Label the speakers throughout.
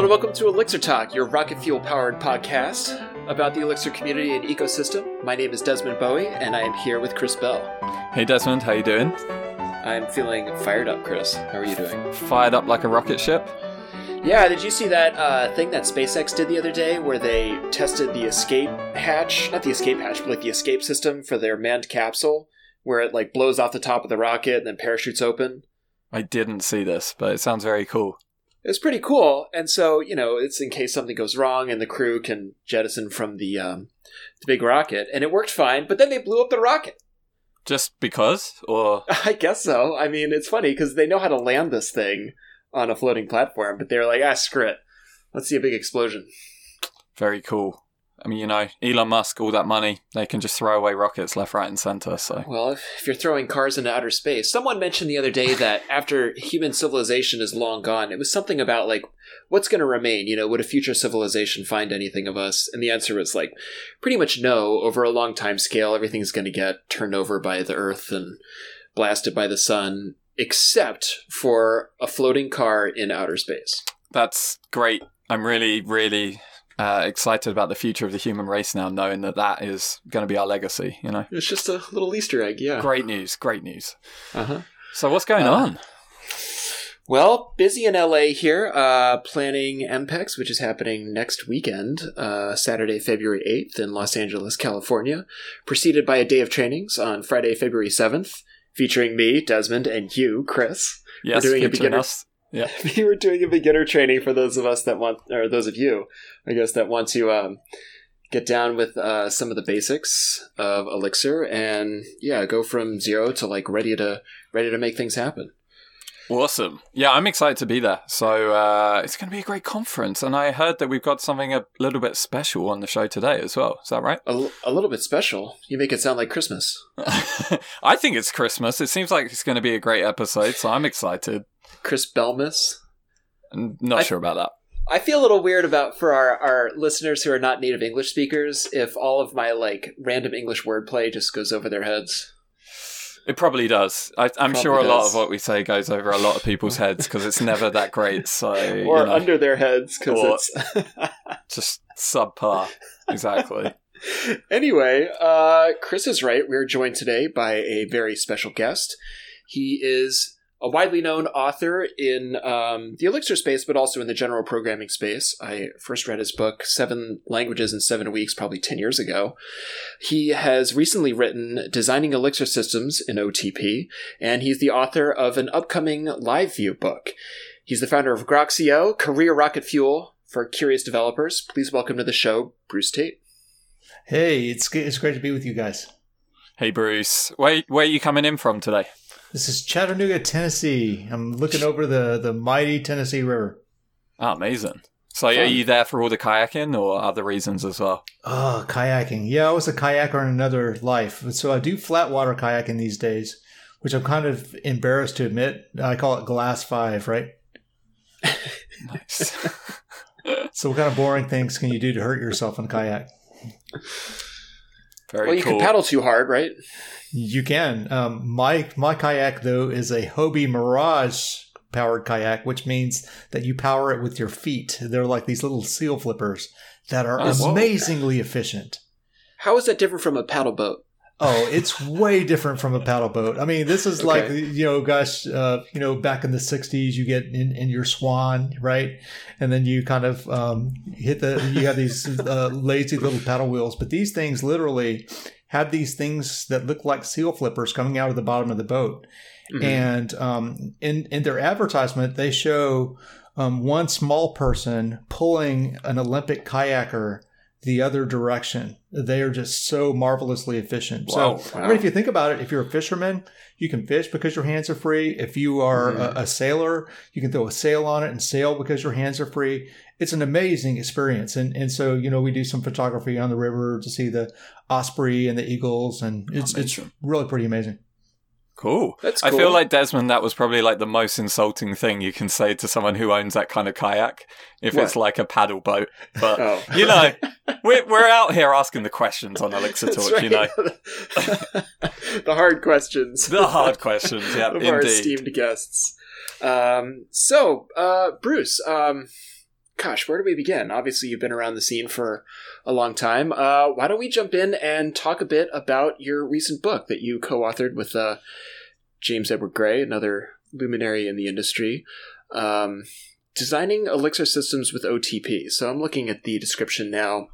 Speaker 1: and welcome to Elixir Talk, your rocket fuel powered podcast about the Elixir community and ecosystem. My name is Desmond Bowie, and I am here with Chris Bell.
Speaker 2: Hey Desmond, how you doing?
Speaker 1: I'm feeling fired up, Chris. How are you doing?
Speaker 2: Fired up like a rocket ship?
Speaker 1: Yeah, did you see that uh, thing that SpaceX did the other day where they tested the escape hatch? Not the escape hatch, but like the escape system for their manned capsule, where it like blows off the top of the rocket and then parachutes open?
Speaker 2: I didn't see this, but it sounds very cool.
Speaker 1: It's pretty cool, and so you know, it's in case something goes wrong and the crew can jettison from the um, the big rocket, and it worked fine. But then they blew up the rocket.
Speaker 2: Just because, or
Speaker 1: I guess so. I mean, it's funny because they know how to land this thing on a floating platform, but they're like, ah, screw it. Let's see a big explosion.
Speaker 2: very cool. I mean, you know, Elon Musk, all that money, they can just throw away rockets left, right, and center. So
Speaker 1: Well, if, if you're throwing cars into outer space, someone mentioned the other day that after human civilization is long gone, it was something about like, what's going to remain? You know, would a future civilization find anything of us? And the answer was like, pretty much no. Over a long time scale, everything's going to get turned over by the Earth and blasted by the sun, except for a floating car in outer space.
Speaker 2: that's great. I'm really, really uh, excited about the future of the human race now, knowing that that is going to be our legacy. You know,
Speaker 1: It's just a little Easter egg, yeah.
Speaker 2: great news, great news.
Speaker 1: Uh huh.
Speaker 2: So what's going
Speaker 1: Uh,
Speaker 2: on?
Speaker 1: Well, busy in LA here, uh, planning EMPEX, which is happening next weekend, uh, Saturday, February 8th in Los Angeles, California, preceded by a day of trainings on Friday, February 7th, featuring me, Desmond, and you, Chris.
Speaker 2: Yes,
Speaker 1: doing a beginner-
Speaker 2: us. Yeah,
Speaker 1: we were doing a beginner training for those of us that want, or those of you, I guess, that want to um, get down with uh, some of the basics of Elixir and, yeah, go from zero to like ready to ready to make things happen.
Speaker 2: awesome. Yeah, I'm excited to be there. So uh, it's going to be a great conference, and I heard that we've got something a little bit special on the show today as well. Is that right?
Speaker 1: A, l- a little bit special. You make it sound like Christmas.
Speaker 2: I think it's Christmas. It seems like it's going to be a great episode, so I'm excited.
Speaker 1: Chris Belmus.
Speaker 2: I'm not
Speaker 1: I-
Speaker 2: sure about that.
Speaker 1: I feel a little weird about for our, our listeners who are not native English speakers if all of my like random English wordplay just goes over their heads.
Speaker 2: It probably does. I, I'm
Speaker 1: Probably
Speaker 2: sure a lot of what we say goes over a lot of people's heads because it's never that great. So
Speaker 1: Or
Speaker 2: you know,
Speaker 1: under their heads because it's
Speaker 2: just subpar. Exactly.
Speaker 1: anyway, uh, Chris is right. We're joined today by a very special guest. He is a widely known author in um, the Elixir space, but also in the general programming space. I first read his book, Seven Languages in Seven Weeks, probably 10 years ago. He has recently written Designing Elixir Systems in OTP, and he's the author of an upcoming live view book. He's the founder of Groxio, career rocket fuel for curious developers. Please welcome to the show, Bruce Tate.
Speaker 3: Hey, it's it's great to be with you guys.
Speaker 2: Hey Bruce, where where are you coming in from today?
Speaker 3: This is Chattanooga, Tennessee. I'm looking over the the mighty Tennessee River.
Speaker 2: Oh, amazing. So are you there for all the kayaking or other reasons as well?
Speaker 3: Oh, kayaking. Yeah, I was a kayaker in another life, so I do flat water kayaking these days, which I'm kind of embarrassed to admit. I call it glass five, right?
Speaker 2: Nice.
Speaker 3: So, what kind of boring things can you do to hurt yourself in a kayak?
Speaker 2: Very
Speaker 1: well, you
Speaker 2: cool.
Speaker 1: can paddle too hard, right?
Speaker 3: You can. Um, my my kayak though is a Hobie Mirage powered kayak, which means that you power it with your feet. They're like these little seal flippers that are
Speaker 2: Oh, whoa.
Speaker 3: amazingly efficient.
Speaker 1: How is that different from a paddle boat?
Speaker 3: Oh, it's way different from a paddle boat. I mean, this is like you know, gosh, uh, you know, back in the '60s, you get in, in your Swan, right, and then you kind of um, hit the. You have these uh, lazy little paddle wheels, but these things literally have these things that look like seal flippers coming out of the bottom of the boat.
Speaker 1: Mhm.
Speaker 3: And um, in in their advertisement, they show um, one small person pulling an Olympic kayaker the other direction. They are just so marvelously efficient.
Speaker 2: Wow.
Speaker 3: So, I mean, if you think about it, if you're a fisherman, you can fish because your hands are free. If you are
Speaker 1: Mhm.
Speaker 3: a, a sailor, you can throw a sail on it and sail because your hands are free. It's an amazing experience. And and so you know we do some photography on the river to see the osprey and the eagles, and it's it's really pretty amazing.
Speaker 2: Cool.
Speaker 1: That's
Speaker 2: I feel like Desmond, that was probably like the most insulting thing you can say to someone who owns that kind of kayak, if
Speaker 1: What?
Speaker 2: it's like a paddle boat. But
Speaker 1: Oh.
Speaker 2: you know, we're we're out here asking the questions on Elixir Talk. You know,
Speaker 1: the hard questions.
Speaker 2: the hard questions. Yeah,
Speaker 1: of our esteemed guests. Um, so, uh, Bruce, um, gosh, where do we begin? Obviously, you've been around the scene for a long time. Uh, why don't we jump in and talk a bit about your recent book that you co-authored with uh, James Edward Gray, another luminary in the industry, um, designing Elixir systems with OTP. So I'm looking at the description now.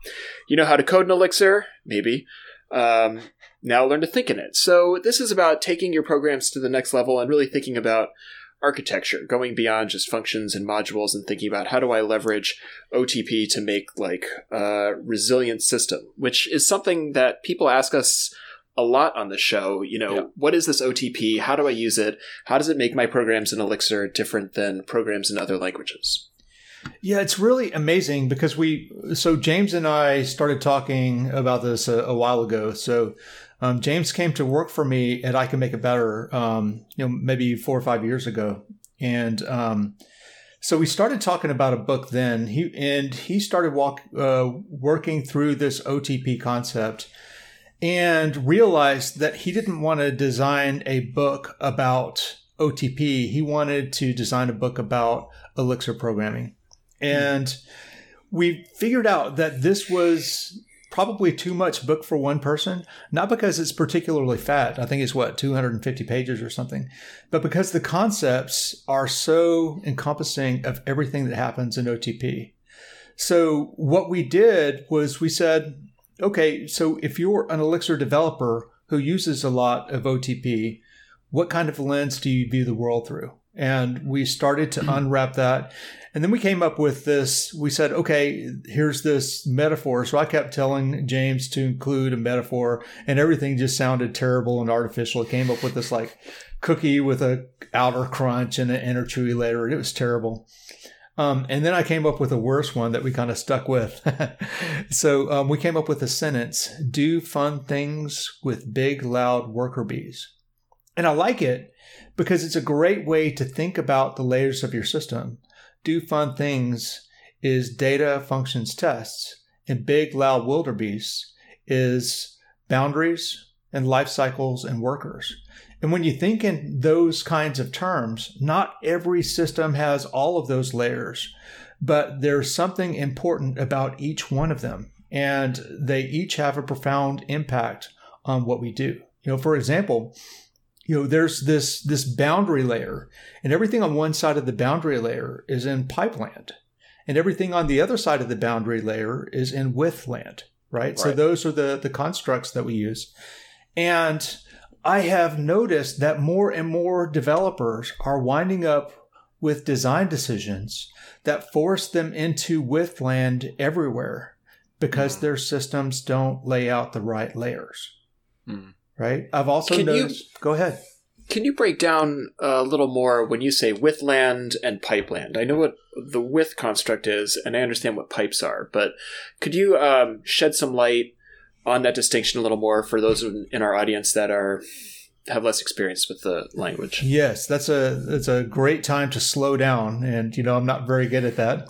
Speaker 1: You know how to code an Elixir? Maybe. Um, now learn to think in it. So this is about taking your programs to the next level and really thinking about architecture, going beyond just functions and modules and thinking about how do I leverage OTP to make like a resilient system, which is something that people ask us a lot on the show. You know,
Speaker 2: Yeah.
Speaker 1: what is this OTP? How do I use it? How does it make my programs in Elixir different than programs in other languages?
Speaker 3: Yeah, it's really amazing because we, so James and I started talking about this a, a while ago. So um, James came to work for me at I Can Make It Better, um, you know, maybe four or five years ago. And um, so we started talking about a book then. He and he started walk, uh, working through this OTP concept and realized that he didn't want to design a book about OTP. He wanted to design a book about Elixir programming. And we figured out that this was probably too much book for one person, not because it's particularly fat. I think it's what, 250 pages or something, but because the concepts are so encompassing of everything that happens in OTP. So what we did was we said, okay, so if you're an Elixir developer who uses a lot of OTP, what kind of lens do you view the world through? And we started to unwrap that. And then we came up with this. We said, okay, here's this metaphor. So I kept telling James to include a metaphor, and everything just sounded terrible and artificial. It came up with this like cookie with a outer crunch and an inner chewy layer. It was terrible. Um, and then I came up with a worse one that we kind of stuck with. so um, we came up with a sentence do fun things with big, loud worker bees. And I like it because it's a great way to think about the layers of your system. Do fun things is data functions tests, and big, loud worker bees is boundaries and life cycles and workers. And when you think in those kinds of terms, not every system has all of those layers, but there's something important about each one of them. And they each have a profound impact on what we do. You know, for example, you know, there's this this boundary layer, and everything on one side of the boundary layer is in pipeland, and everything on the other side of the boundary layer is in with land right? So those are the the constructs that we use. And I have noticed that more and more developers are winding up with design decisions that force them into with land everywhere because
Speaker 1: Hmm.
Speaker 3: their systems don't lay out the right layers.
Speaker 2: Hmm.
Speaker 3: Right? I've also
Speaker 1: Can you-
Speaker 3: noticed. Go ahead.
Speaker 1: Can you break down a little more when you say with land and pipeland? I know what the with construct is, and I understand what pipes are, but could you um, shed some light on that distinction a little more for those in in our audience that are have less experience with the language?
Speaker 3: Yes, that's a that's a great time to slow down, and you know I'm not very good at that.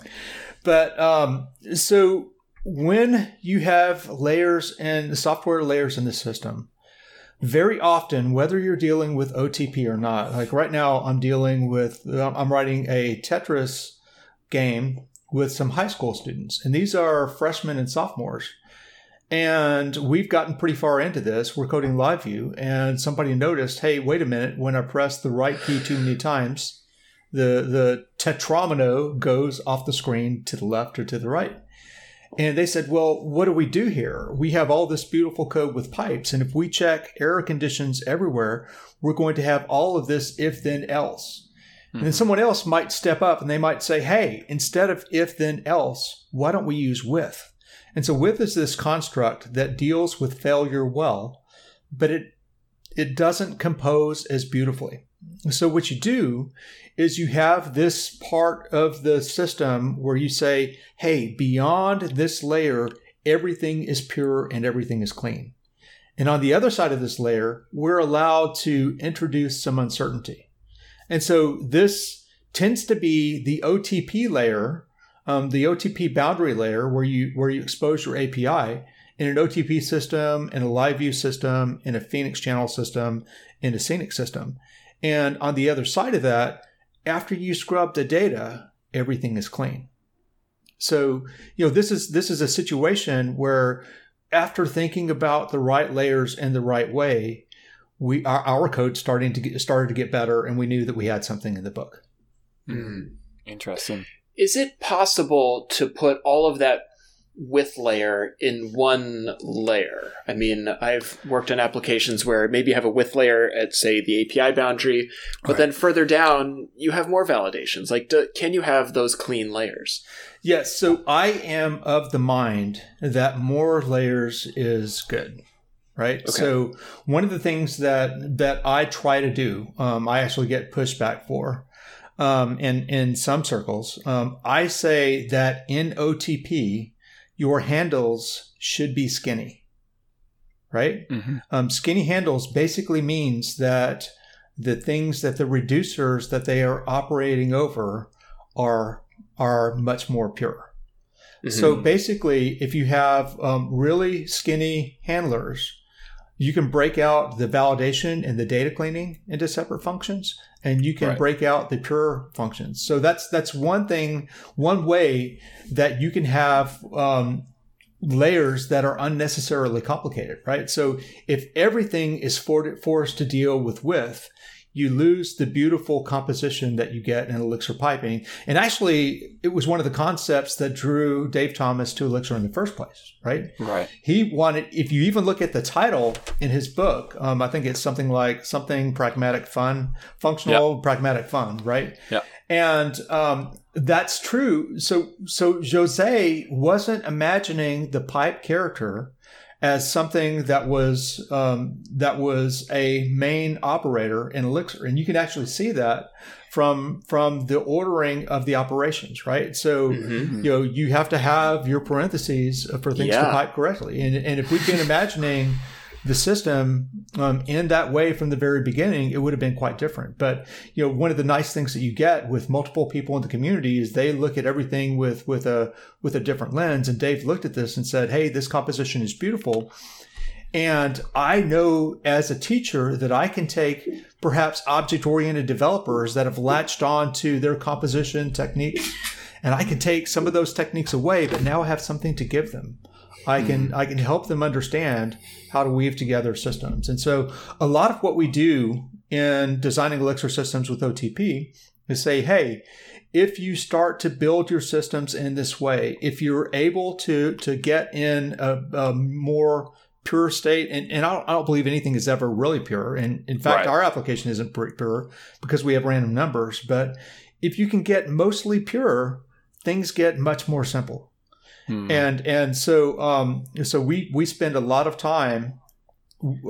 Speaker 3: But um, so when you have layers and software layers in the system, very often, whether you're dealing with OTP or not, like right now, I'm dealing with I'm writing a Tetris game with some high school students, and these are freshmen and sophomores. And we've gotten pretty far into this. We're coding live view, and somebody noticed, hey, wait a minute, when I press the right key too many times, the the tetromino goes off the screen to the left or to the right. And they said, well, what do we do here? We have all this beautiful code with pipes, and if we check error conditions everywhere, we're going to have all of this if then else. And then hmm. someone else might step up and they might say, hey, instead of if then else, why don't we use with? And so with is this construct that deals with failure well, but it it doesn't compose as beautifully. So what you do is you have this part of the system where you say, hey, beyond this layer, everything is pure and everything is clean. And on the other side of this layer, we're allowed to introduce some uncertainty. And so this tends to be the OTP layer, um, the OTP boundary layer, where you where you expose your API in an OTP system, in a live view system, in a Phoenix channel system, in a Scenic system. And on the other side of that, after you scrub the data, everything is clean. So, you know, this is this is a situation where after thinking about the right layers in the right way, we our, our code starting to get started to get better and we knew that we had something in the book.
Speaker 1: Mm.
Speaker 2: Interesting.
Speaker 1: Is it possible to put all of that with layer in one layer? I mean, I've worked on applications where maybe you have a with layer at, say, the API boundary, but
Speaker 2: Right.
Speaker 1: then further down, you have more validations. Like, do, can you have those clean layers?
Speaker 3: Yes, so I am of the mind that more layers is good. Right.
Speaker 1: Okay.
Speaker 3: So one of the things that that I try to do, um, I actually get pushback for, um, in in some circles. Um, I say that in OTP, your handles should be skinny. Right.
Speaker 2: hmm
Speaker 3: Um, skinny handles basically means that the things that the reducers that they are operating over are are much more pure. So
Speaker 1: Mhm.
Speaker 3: basically, if you have um, really skinny handlers, you can break out the validation and the data cleaning into separate functions, and you can
Speaker 2: Right.
Speaker 3: break out the pure functions. So that's that's one thing, one way that you can have um, layers that are unnecessarily complicated, right? So if everything is for, forced to deal with width, you lose the beautiful composition that you get in Elixir piping. And actually, it was one of the concepts that drew Dave Thomas to Elixir in the first place, right?
Speaker 2: Right.
Speaker 3: He wanted, if you even look at the title in his book, um, I think it's something like something pragmatic fun, functional pragmatic fun, right?
Speaker 2: Yeah.
Speaker 3: And um, that's true. So, so Jose wasn't imagining the pipe character as something that was um, that was a main operator in Elixir, and you can actually see that from from the ordering of the operations, right? So
Speaker 1: Mhm.
Speaker 3: you know you have to have your parentheses for things to pipe correctly, and and if we can been imagining the system um, in that way from the very beginning, it would have been quite different. But you know, one of the nice things that you get with multiple people in the community is they look at everything with with a with a different lens. And Dave looked at this and said, "Hey, this composition is beautiful." And I know as a teacher that I can take perhaps object oriented developers that have latched on to their composition techniques and I can take some of those techniques away, but now I have something to give them. I can mm-hmm. I can help them understand how to weave together systems. And so a lot of what we do in designing Elixir systems with OTP is say, hey, if you start to build your systems in this way, if you're able to to get in a, a more pure state, and, and I, don't, I don't believe anything is ever really pure. And in fact,
Speaker 2: Right.
Speaker 3: our application isn't pure- pure because we have random numbers. But if you can get mostly pure, things get much more simple
Speaker 2: Hmm.
Speaker 3: and and so um so we we spend a lot of time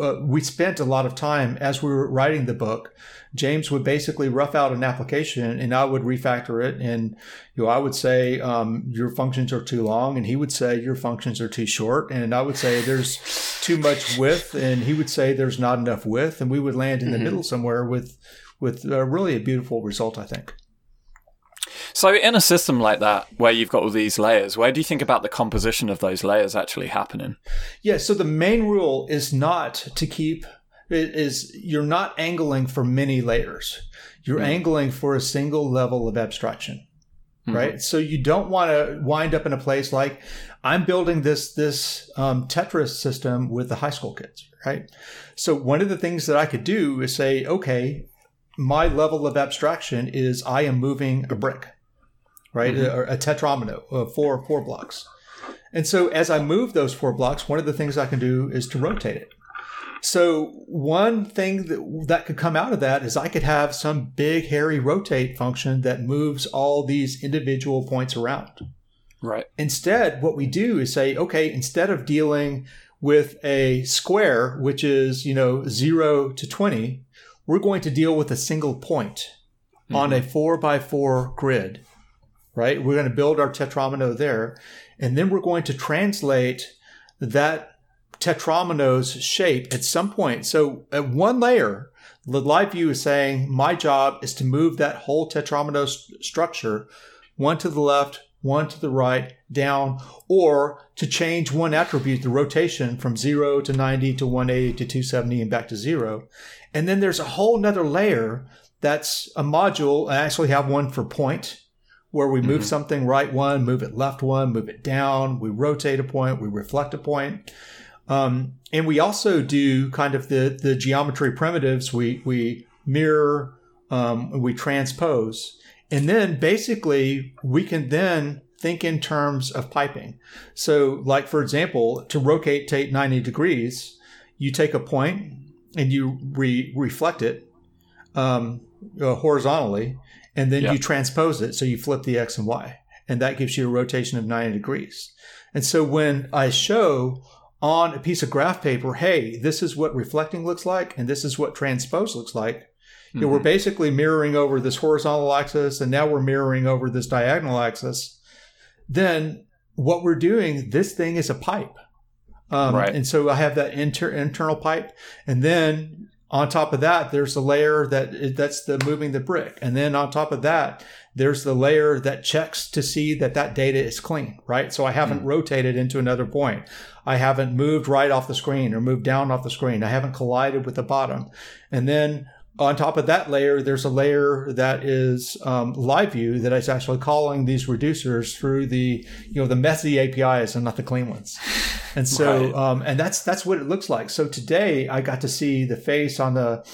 Speaker 3: uh, we spent a lot of time as we were writing the book james would basically rough out an application and i would refactor it and you know i would say um, your functions are too long and he would say your functions are too short and i would say there's too much with and he would say there's not enough with and we would land in the
Speaker 1: Mhm.
Speaker 3: middle somewhere with with uh, really a beautiful result i think
Speaker 2: So, in a system like that, where you've got all these layers, where do you think about the composition of those layers actually happening?
Speaker 3: Yeah, so the main rule is not to keep is you're not angling for many layers. You're
Speaker 2: Mhm.
Speaker 3: angling for a single level of abstraction.
Speaker 2: Mhm.
Speaker 3: Right? So you don't want to wind up in a place like I'm building this this um, Tetris system with the high school kids, right? So one of the things that I could do is say, okay, my level of abstraction is I am moving a brick, right?
Speaker 2: Mhm.
Speaker 3: A, a tetromino of four four blocks. And so as I move those four blocks, one of the things I can do is to rotate it. So one thing that that could come out of that is I could have some big hairy rotate function that moves all these individual points around.
Speaker 2: Right.
Speaker 3: Instead, what we do is say, okay, instead of dealing with a square, which is, you know, zero to 20, we're going to deal with a single point on a four by four grid, right? We're going to build our tetromino there. And then we're going to translate that tetromino's shape at some point. So at one layer, the live view is saying, my job is to move that whole tetromino s- structure, one to the left, one to the right, down, or to change one attribute, the rotation from zero to 90 to 180 to 270 and back to zero. And then there's a whole nother layer that's a module. I actually have one for point, where we move mm-hmm. something right one, move it left one, move it down, we rotate a point, we reflect a point. Um, and we also do kind of the, the geometry primitives. We, we mirror, um, we transpose. And then basically we can then think in terms of piping. So like, for example, to rotate 90 degrees, you take a point and you re- reflect it um, uh, horizontally, and then yep. you transpose it. So you flip the X and Y, and that gives you a rotation of 90 degrees. And so when I show on a piece of graph paper, hey, this is what reflecting looks like, and this is what transpose looks like. Mm-hmm. You know, we're mm-hmm. basically mirroring over this horizontal axis, and now we're mirroring over this diagonal axis. Then what we're doing, this thing is a pipe. Um, right. And so I have that inter- internal pipe, and then on top of that, there's a layer that that's the moving the brick, and then on top of that, there's the layer that checks to see that that data is clean, right? So I haven't mm. rotated into another point. I haven't moved right off the screen or moved down off the screen. I haven't collided with the bottom, and then on top of that layer, there's a layer that is um, live view that is actually calling these reducers through the you know the messy APIs and not the clean ones. And so right. um, and that's that's what it looks like. So today I got to see the face on the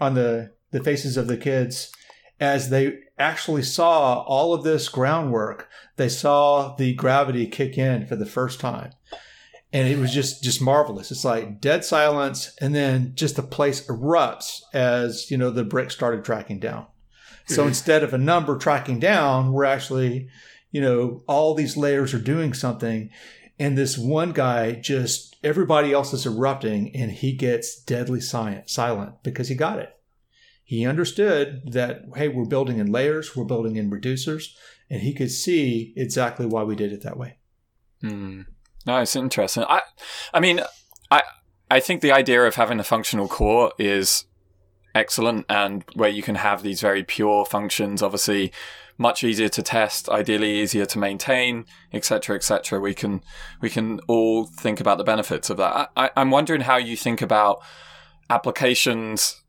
Speaker 3: on the the faces of the kids as they actually saw all of this groundwork. They saw the gravity kick in for the first time and it was just just marvelous. It's like dead silence, and then just the place erupts as you know the brick started tracking down. So mm-hmm. instead of a number tracking down, we're actually, you know, all these layers are doing something, and this one guy just everybody else is erupting, and he gets deadly silent, silent because he got it. He understood that hey, we're building in layers, we're building in reducers, and he could see exactly why we did it that way.
Speaker 2: Hmm. No, it's interesting. I, I mean, I, I think the idea of having a functional core is excellent, and where you can have these very pure functions, obviously much easier to test, ideally easier to maintain, etc., etc. We can we can all think about the benefits of that. I, I'm wondering how you think about applications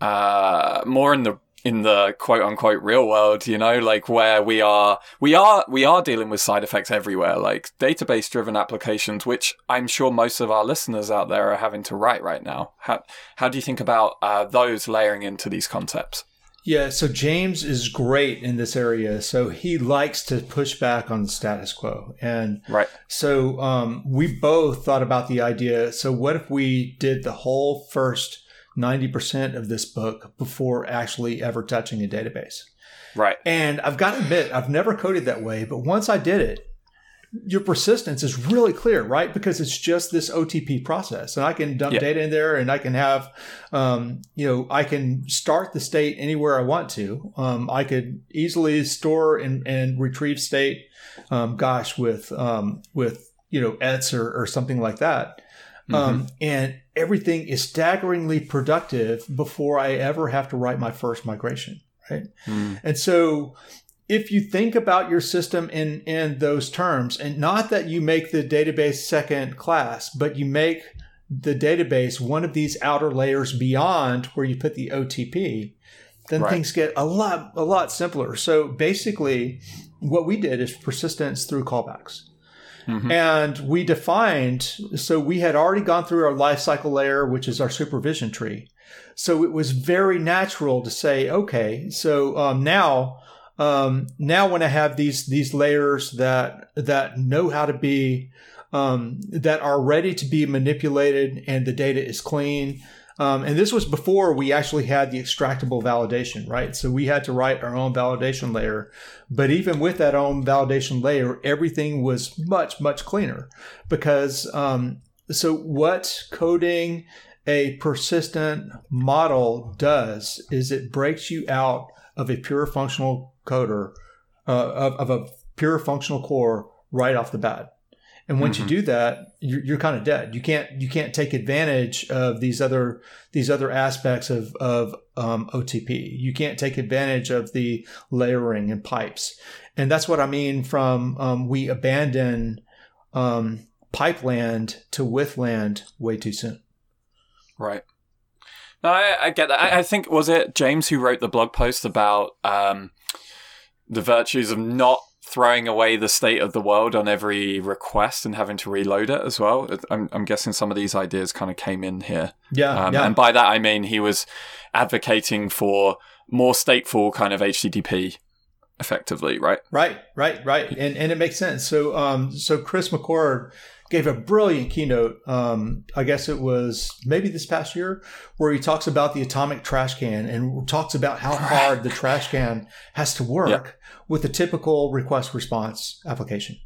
Speaker 2: uh, more in the in the quote unquote real world, you know, like where we are, we are, we are dealing with side effects everywhere, like database driven applications, which I'm sure most of our listeners out there are having to write right now. How, how do you think about uh, those layering into these concepts?
Speaker 3: Yeah, so James is great in this area. So he likes to push back on the status quo. And
Speaker 2: right.
Speaker 3: so um, we both thought about the idea. So, what if we did the whole first 90% of this book before actually ever touching a database.
Speaker 2: Right.
Speaker 3: And I've got to admit, I've never coded that way, but once I did it, your persistence is really clear, right? Because it's just this OTP process, and I can dump data in there, and I can have, um, you know, I can start the state anywhere I want to. Um, I could easily store and, and retrieve state, um, gosh, with um, with you know ets or, or something like that. Mm-hmm. Um, and everything is staggeringly productive before I ever have to write my first migration. Right. Mm. And so if you think about your system in, in those terms, and not that you make the database second class, but you make the database one of these outer layers beyond where you put the OTP, then right. things get a lot a lot simpler. So basically, what we did is persistence through callbacks. Mm-hmm. And we defined, so we had already gone through our lifecycle layer, which is our supervision tree. So it was very natural to say, okay, so um, now, um, now when I have these these layers that that know how to be, um, that are ready to be manipulated, and the data is clean, um, and this was before we actually had the extractable validation, right? So we had to write our own validation layer. But even with that own validation layer, everything was much, much cleaner because, um, so what coding a persistent model does is it breaks you out of a pure functional coder, uh, of, of a pure functional core right off the bat. And once mm-hmm. you do that, you're, you're kind of dead. You can't you can't take advantage of these other these other aspects of of um, OTP. You can't take advantage of the layering and pipes, and that's what I mean from um, we abandon um, pipeland to withland way too soon.
Speaker 2: Right. No, I, I get that. I, I, think was it James who wrote the blog post about um, the virtues of not throwing away the state of the world on every request and having to reload it as well. I'm, I'm guessing some of these ideas kind of came in here.
Speaker 3: Yeah,
Speaker 2: Um,
Speaker 3: yeah.
Speaker 2: And by that, I mean he was advocating for more stateful kind of HTTP effectively, right?
Speaker 3: Right, right, right, and and it makes sense. So, um, so Chris McCord gave a brilliant keynote. Um, I guess it was maybe this past year, where he talks about the atomic trash can and talks about how hard the trash can has to work
Speaker 2: Yeah.
Speaker 3: With a typical request response application.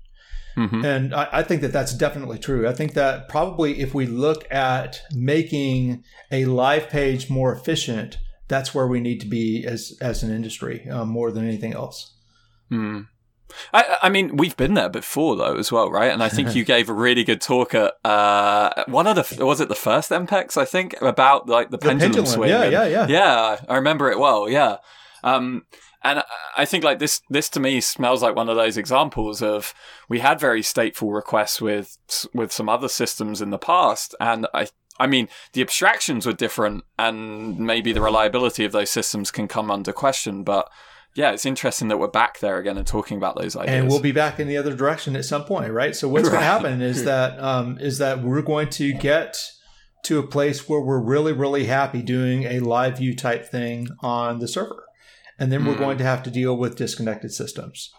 Speaker 2: hmm
Speaker 3: And I, I think that that's definitely true. I think that probably if we look at making a live page more efficient, that's where we need to be as as an industry um, more than anything else.
Speaker 2: Hmm. I, I mean, we've been there before, though, as well, right? And I think you gave a really good talk at uh, one of the was it the first EMPEX? I think about like the,
Speaker 3: The
Speaker 2: pendulum,
Speaker 3: pendulum,
Speaker 2: swing.
Speaker 3: yeah,
Speaker 2: and-
Speaker 3: yeah, yeah.
Speaker 2: yeah. I remember it well. Yeah, um, and I think like this, this to me smells like one of those examples of we had very stateful requests with with some other systems in the past, and I. I mean, the abstractions were different, and maybe the reliability of those systems can come under question. But yeah, it's interesting that we're back there again and talking about those ideas.
Speaker 3: and we'll be back in the other direction at some point, right? So what's going to happen is that um, is that we're going to get to a place where we're really, really happy doing a live view type thing on the server, and then we're
Speaker 2: Mm.
Speaker 3: going to have to deal with disconnected systems.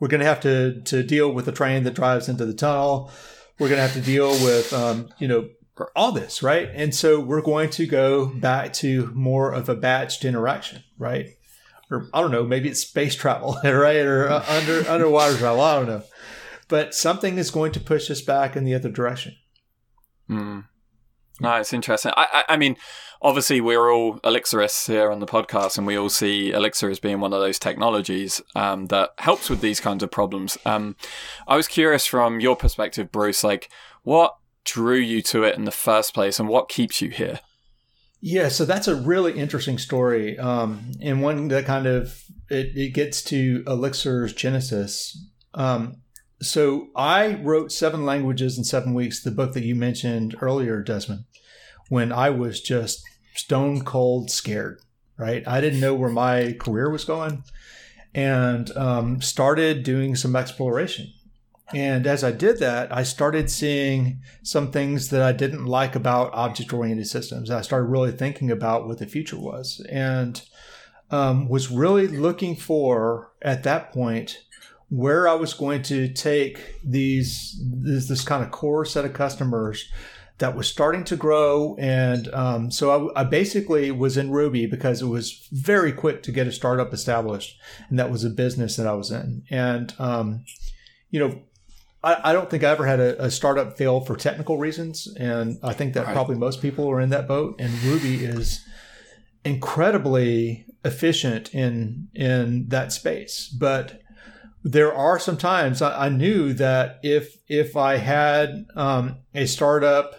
Speaker 3: We're going to have to to deal with the train that drives into the tunnel. We're going to have to deal with um, you know all this, right? And so we're going to go back to more of a batched interaction, right? or I don't know, maybe it's space travel, right, or uh, under underwater travel. I don't know, but something is going to push us back in the other direction.
Speaker 2: Mm. No, it's interesting. I, I, I mean, obviously, we're all Elixirists here on the podcast, and we all see Elixir as being one of those technologies um, that helps with these kinds of problems. Um, I was curious from your perspective, Bruce, like what drew you to it in the first place, and what keeps you here?
Speaker 3: Yeah, so that's a really interesting story, um, and one that kind of it, it gets to Elixir's genesis. Um, so I wrote Seven Languages in Seven Weeks, the book that you mentioned earlier, Desmond, when I was just stone cold scared. Right, I didn't know where my career was going, and um, started doing some exploration. And as I did that, I started seeing some things that I didn't like about object oriented systems. I started really thinking about what the future was and um, was really looking for, at that point, where I was going to take these this, this kind of core set of customers that was starting to grow. And um, so I, I basically was in Ruby because it was very quick to get a startup established. And that was a business that I was in. And, um, you know, I, I don't think I ever had a, a startup fail for technical reasons. And I think that
Speaker 2: Right.
Speaker 3: probably most people are in that boat. And Ruby is incredibly efficient in in that space. But there are some times I, I knew that if if I had um, a startup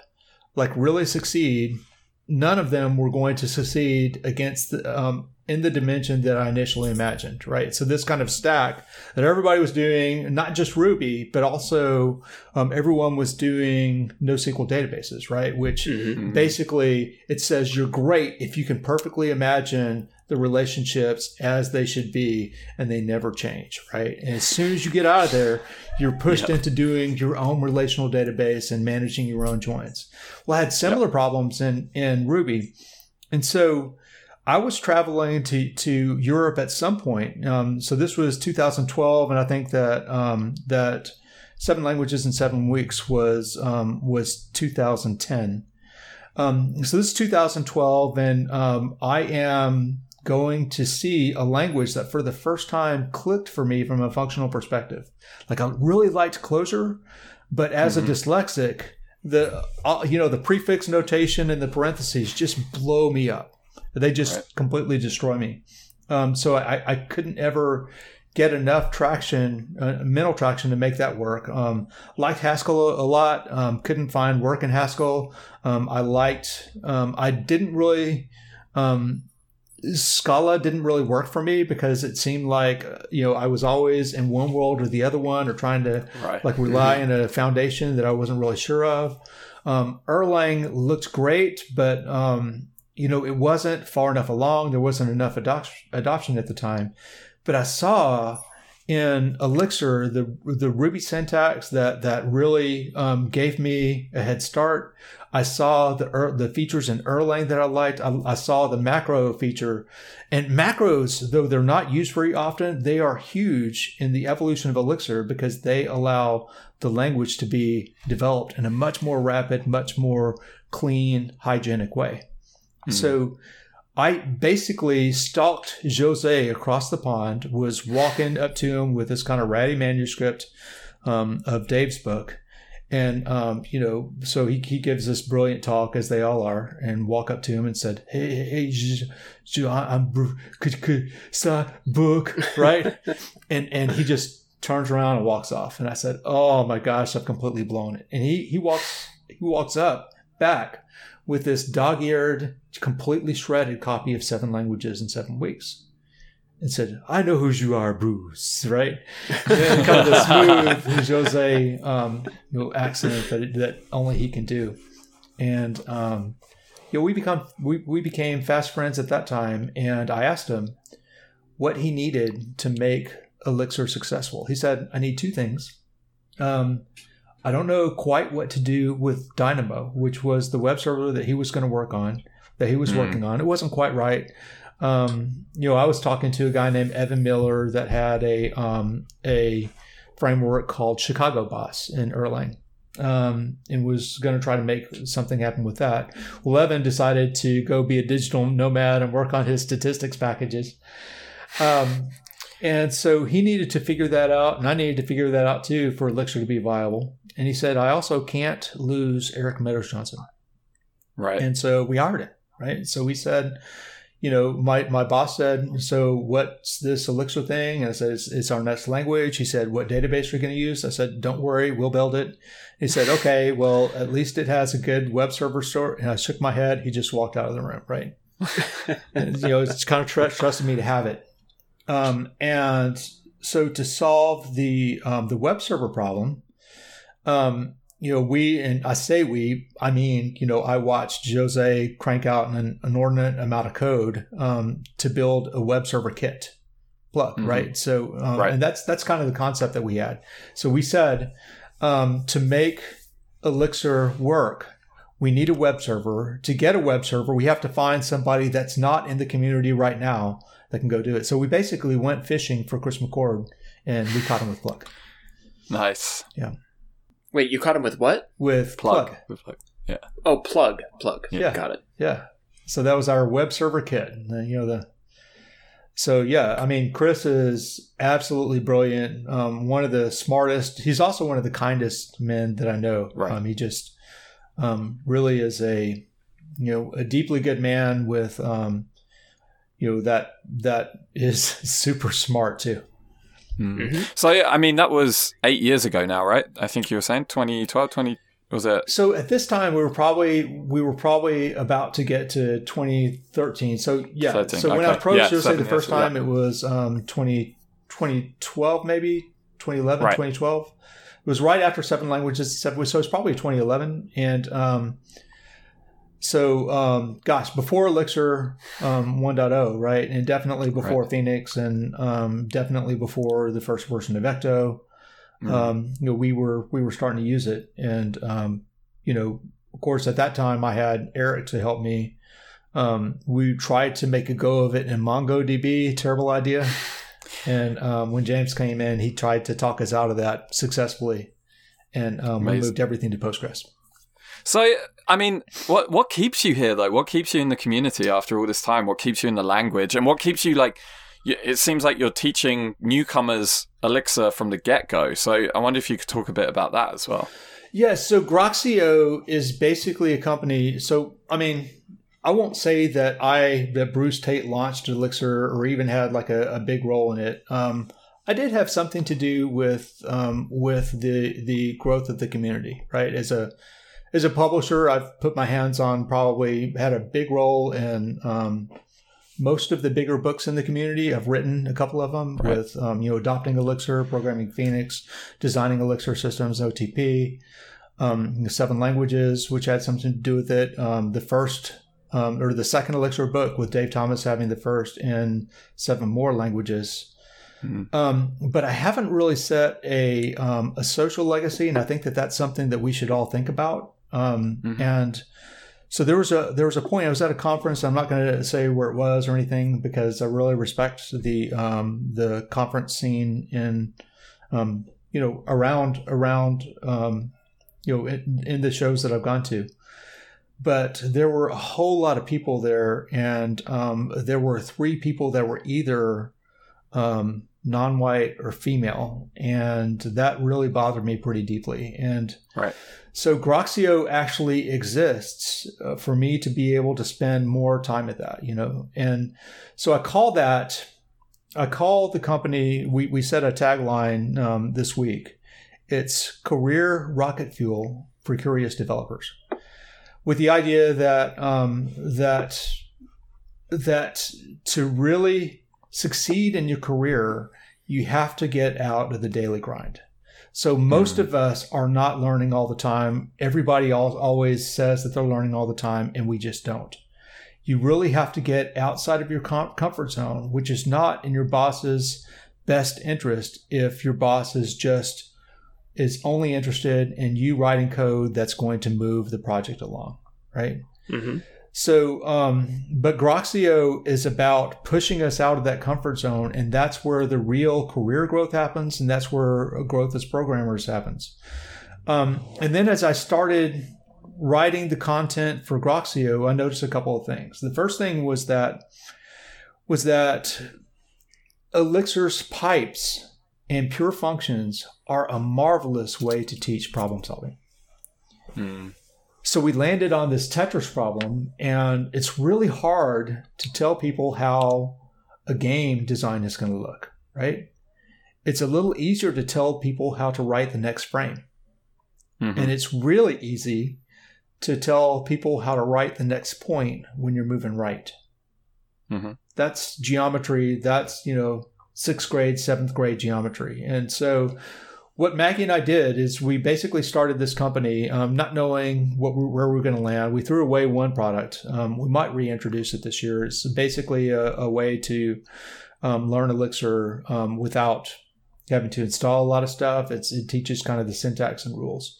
Speaker 3: like really succeed, none of them were going to succeed against the, um, in the dimension that I initially imagined. Right. So this kind of stack that everybody was doing, not just Ruby, but also um, everyone was doing NoSQL databases. Right. Which
Speaker 1: Mhm.
Speaker 3: basically it says you're great if you can perfectly imagine the relationships as they should be and they never change right? And as soon as you get out of there you're pushed into doing your own relational database and managing your own joins well i had similar problems in in ruby. And so I was traveling to, to Europe at some point. Um, so this was 2012, and I think that um, that seven languages in seven weeks was um, was 2010. Um, so this is 2012, and um, I am going to see a language that for the first time clicked for me from a functional perspective. Like I really liked Clojure, but as
Speaker 2: Mhm.
Speaker 3: a dyslexic, the uh, you know the prefix notation and the parentheses just blow me up. They just
Speaker 2: Right.
Speaker 3: completely destroy me. Um, so I, I couldn't ever get enough traction, uh, mental traction to make that work. Um, liked Haskell a, a lot. Um, couldn't find work in Haskell. Um, I liked. Um, I didn't really. Scala didn't really work for me because it seemed like you know I was always in one world or the other one, or trying to
Speaker 2: Right.
Speaker 3: like rely on a foundation that I wasn't really sure of. Um, Erlang looked great, but um, you know, it wasn't far enough along. There wasn't enough adoption at the time. But I saw in Elixir the the Ruby syntax that that really um, gave me a head start. I saw the the features in Erlang that I liked. I, I, saw the macro feature, and macros, though they're not used very often, they are huge in the evolution of Elixir because they allow the language to be developed in a much more rapid, much more clean, hygienic way. Mm-hmm. So I basically stalked Jose across the pond, was walking up to him with this kind of ratty manuscript um, of Dave's book. And, um, you know, so he, he gives this brilliant talk, as they all are, and walk up to him and said, Hey, hey, hey I'm could, could, book, right? and, and he just turns around and walks off. And I said, Oh my gosh, I've completely blown it. And he, he walks, he walks up back with this dog-eared, completely shredded copy of Seven Languages in Seven Weeks. And said, I know who you are, Bruce, right? And kind of the smooth Jose um, you know, accent that, that only he can do. And um, you know, we become we, we became fast friends at that time, and I asked him what he needed to make Elixir successful. He said, I need two things. Um, I don't know quite what to do with Dynamo, which was the web server that he was going to work on, that he was mm. working on. It wasn't quite right. Um, you know, I was talking to a guy named Evan Miller that had a um, a framework called Chicago Boss in Erlang. Um, and was going to try to make something happen with that. Well, Evan decided to go be a digital nomad and work on his statistics packages. Um, and so he needed to figure that out, and I needed to figure that out too for Elixir to be viable. And he said, I also can't lose Eric Meadows-Jones.
Speaker 2: Right.
Speaker 3: And so we hired him. Right. So we said, you know, my, my boss said, so what's this Elixir thing? And I said, it's, it's our next language. He said, what database are you going to use? I said, don't worry, we'll build it. He said, okay, well, at least it has a good web server store. And I shook my head. He just walked out of the room. Right. and, you know, it's kind of tr- trusted me to have it. Um, and so to solve the, um, the web server problem, um, you know, we, and I say we, I mean, you know, I watched Jose crank out an inordinate amount of code um, to build a web server kit plug, mm-hmm. right? So, um, right. and that's that's kind of the concept that we had. So we said um, to make Elixir work, we need a web server. To get a web server, we have to find somebody that's not in the community right now that can go do it. So we basically went fishing for Chris McCord, and we caught him with Plug.
Speaker 2: Nice.
Speaker 3: Yeah.
Speaker 1: Wait, you caught him with what?
Speaker 3: With plug. plug.
Speaker 2: With plug. Yeah.
Speaker 1: Oh, plug, plug.
Speaker 3: Yeah,
Speaker 1: got it.
Speaker 3: Yeah. So that was our web server kit. And, you know the. So yeah, I mean, Chris is absolutely brilliant. Um, one of the smartest. He's also one of the kindest men that I know.
Speaker 2: Right.
Speaker 3: Um, he just um, really is a you know a deeply good man with um, you know that that is super smart too.
Speaker 2: Mm. Mm-hmm. So, I mean, that was eight years ago now, right? I think you were saying 2012, 20, was it?
Speaker 3: So at this time, we were probably we were probably about to get to 2013. So yeah. 13. So okay. when I approached yeah, say the first time, yeah. it was um, 20, 2012, maybe 2011, right. 2012. It was right after Seven Languages. So it's probably 2011, and um, so um, gosh before elixir um, 1.0 right? And definitely before right. phoenix and um, definitely before the first version of ecto. Mm-hmm. Um, you know we were we were starting to use it. And um, you know of course at that time i had eric to help me. Um, we tried to make a go of it in mongodb terrible idea. And when james came in he tried to talk us out of that successfully. And we moved everything to postgres.
Speaker 2: So, I mean, what what keeps you here though? What keeps you in the community after all this time? What keeps you in the language? And what keeps you like? It seems like you're teaching newcomers Elixir from the get go. So, I wonder if you could talk a bit about that as well.
Speaker 3: Yes. so Groxio is basically a company. So, I mean, I won't say that I that Bruce Tate launched Elixir or even had like a, a big role in it. Um, I did have something to do with um, with the the growth of the community, right? As a as a publisher, I've put my hands on probably had a big role in um, most of the bigger books in the community. I've written a couple of them right. with um, you know adopting Elixir, programming Phoenix, designing Elixir systems, OTP, um, seven languages, which had something to do with it. Um, the first um, or the second Elixir book with Dave Thomas having the first in seven more languages. Mm-hmm. Um, but I haven't really set a um, a social legacy, and I think that that's something that we should all think about. Um, mm-hmm. And so there was a there was a point. I was at a conference. I'm not going to say where it was or anything because I really respect the um, the conference scene in um, you know around around um, you know in, in the shows that I've gone to but there were a whole lot of people there, and um, there were three people that were either um, non-white or female, and that really bothered me pretty deeply. And
Speaker 2: right.
Speaker 3: so Groxio actually exists uh, for me to be able to spend more time at that, you know. And so I call that. I call the company. We we set a tagline um, this week. It's career rocket fuel for curious developers with the idea that um, that that to really succeed in your career, you have to get out of the daily grind. So most mm. of us are not learning all the time. Everybody always says that they're learning all the time, and we just don't. You really have to get outside of your comfort zone, which is not in your boss's best interest if your boss is just is only interested in you writing code that's going to move the project along, right? Mm-hmm. So, um, but Groxio is about pushing us out of that comfort zone, and that's where the real career growth happens, and that's where growth as programmers happens. Um, and then as I started writing the content for Groxio, I noticed a couple of things. The first thing was that was that Elixir's pipes and pure functions are a marvelous way to teach problem solving. Hmm. So we landed on this Tetris problem, and it's really hard to tell people how a game design is going to look, right? It's a little easier to tell people how to write the next frame. Mm-hmm. And it's really easy to tell people how to write the next point when you're moving right. Mm-hmm. That's geometry. That's, you know, sixth grade, seventh grade geometry. And so what Maggie and I did is we basically started this company, um, not knowing what we, where we were going to land. We threw away one product. Um, we might reintroduce it this year. It's basically a, a way to um, learn Elixir um, without having to install a lot of stuff. It's, it teaches kind of the syntax and rules.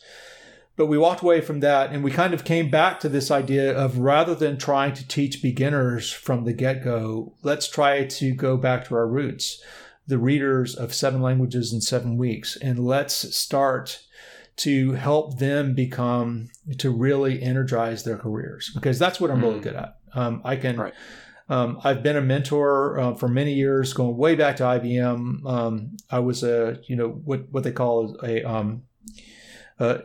Speaker 3: But we walked away from that and we kind of came back to this idea of rather than trying to teach beginners from the get go, let's try to go back to our roots, the readers of seven languages in seven weeks, and let's start to help them become, to really energize their careers because that's what I'm mm. really good at. Um, I can. Right. Um, I've been a mentor uh, for many years, going way back to IBM. Um, I was a, you know, what what they call a, um, uh,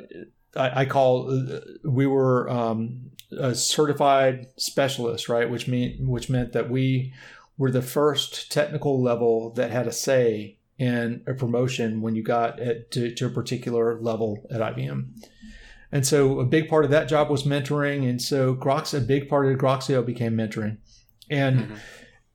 Speaker 3: I, I call uh, we were um, a certified specialist, right? Which mean which meant that we were the first technical level that had a say in a promotion when you got at, to, to a particular level at IBM. And so a big part of that job was mentoring, and so Grox a big part of Groxio became mentoring. And mm-hmm.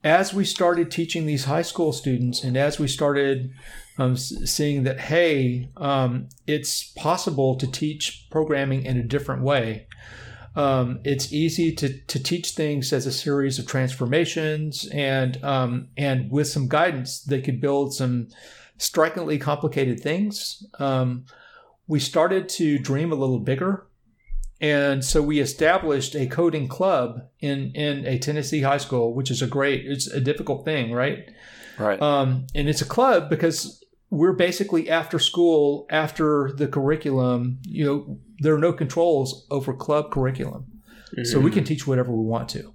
Speaker 3: as we started teaching these high school students, and as we started um, seeing that, hey, um, it's possible to teach programming in a different way. Um, it's easy to, to teach things as a series of transformations, and um, and with some guidance, they could build some strikingly complicated things. Um, we started to dream a little bigger, and so we established a coding club in in a Tennessee high school, which is a great. It's a difficult thing, right?
Speaker 2: Right.
Speaker 3: Um, and it's a club because we're basically after school, after the curriculum, you know, there are no controls over club curriculum. Mm-hmm. So we can mm-hmm. teach whatever we want to.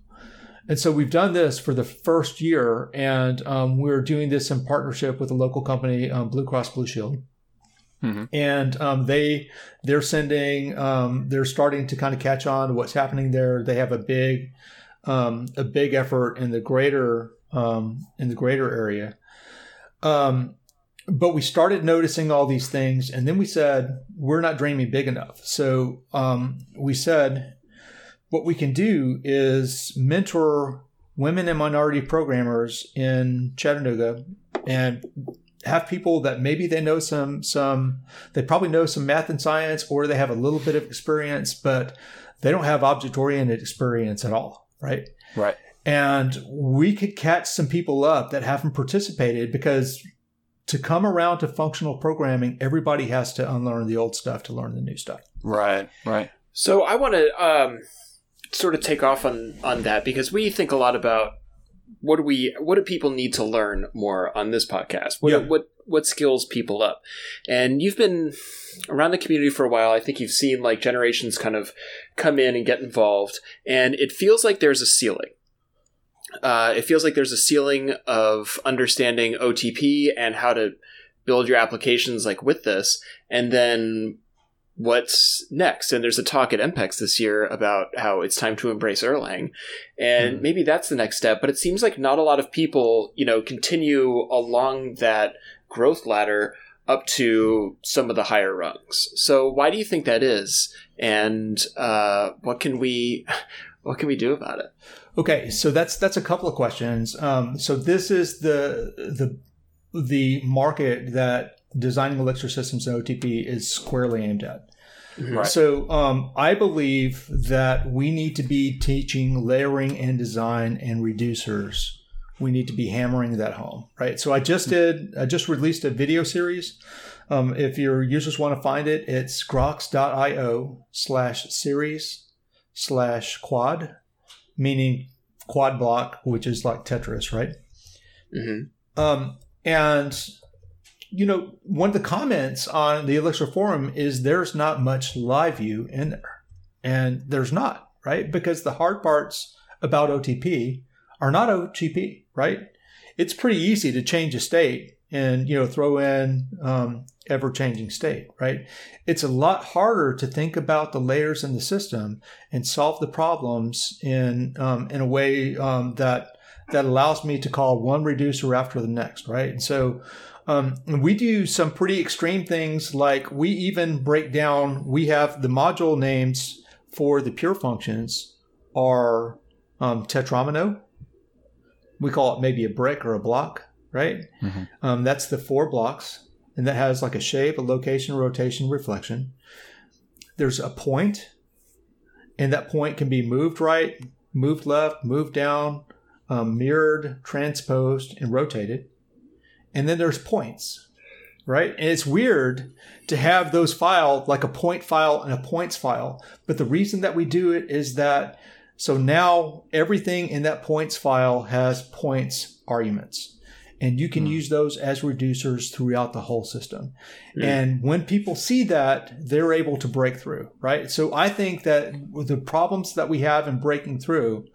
Speaker 3: And so we've done this for the first year, and um, we're doing this in partnership with a local company, um, Blue Cross Blue Shield. Mm-hmm. And um, they they're sending um, they're starting to kind of catch on to what's happening there. They have a big um, a big effort in the greater um, in the greater area. Um, but we started noticing all these things and then we said we're not dreaming big enough so um, we said what we can do is mentor women and minority programmers in chattanooga and have people that maybe they know some some they probably know some math and science or they have a little bit of experience but they don't have object oriented experience at all right?
Speaker 2: Right.
Speaker 3: And we could catch some people up that haven't participated because to come around to functional programming, everybody has to unlearn the old stuff to learn the new stuff.
Speaker 2: Right. Right.
Speaker 1: So I want to um, sort of take off on on that because we think a lot about what do we what do people need to learn more on this podcast? What
Speaker 3: Yeah.
Speaker 1: what what skills people up? And you've been around the community for a while. I think you've seen like generations kind of come in and get involved, and it feels like there's a ceiling. Uh, it feels like there's a ceiling of understanding OTP and how to build your applications like with this, and then what's next. And there's a talk at EMPEX this year about how it's time to embrace Erlang. And
Speaker 3: Mhm.
Speaker 1: maybe that's the next step. But it seems like not a lot of people, you know, continue along that growth ladder up to some of the higher rungs. So why do you think that is? And uh, what can we what can we do about it?
Speaker 3: Okay, so that's that's a couple of questions. Um, so this is the the the market that designing Elixir systems and OTP is squarely aimed at.
Speaker 2: Right.
Speaker 3: So um, I believe that we need to be teaching layering and design and reducers. We need to be hammering that home, right? So I just did, I just released a video series. Um, if your users want to find it, it's grox.io slash series slash quad, meaning quad block, which is like Tetris, right?
Speaker 1: hmm
Speaker 3: Um, and you know, one of the comments on the Elixir forum is there's not much live view in there, and there's not right because the hard parts about OTP are not OTP, right? It's pretty easy to change a state and you know throw in um, ever changing state, right? It's a lot harder to think about the layers in the system and solve the problems in um, in a way um, that that allows me to call one reducer after the next, right? And so um, we do some pretty extreme things like we even break down, we have the module names for the pure functions are um, tetromino. We call it maybe a brick or a block, right?
Speaker 2: Mhm.
Speaker 3: Um, that's the four blocks. And that has like a shape, a location, rotation, reflection. There's a point, and that point can be moved right, moved left, moved down, um, mirrored, transposed, and rotated. And then there's points, right? And it's weird to have those filed like a point file and a points file. But the reason that we do it is that so now everything in that points file has points arguments. And you can
Speaker 2: Hmm.
Speaker 3: use those as reducers throughout the whole system. And when people see that, they're able to break through, right? So I think that with the problems that we have in breaking through,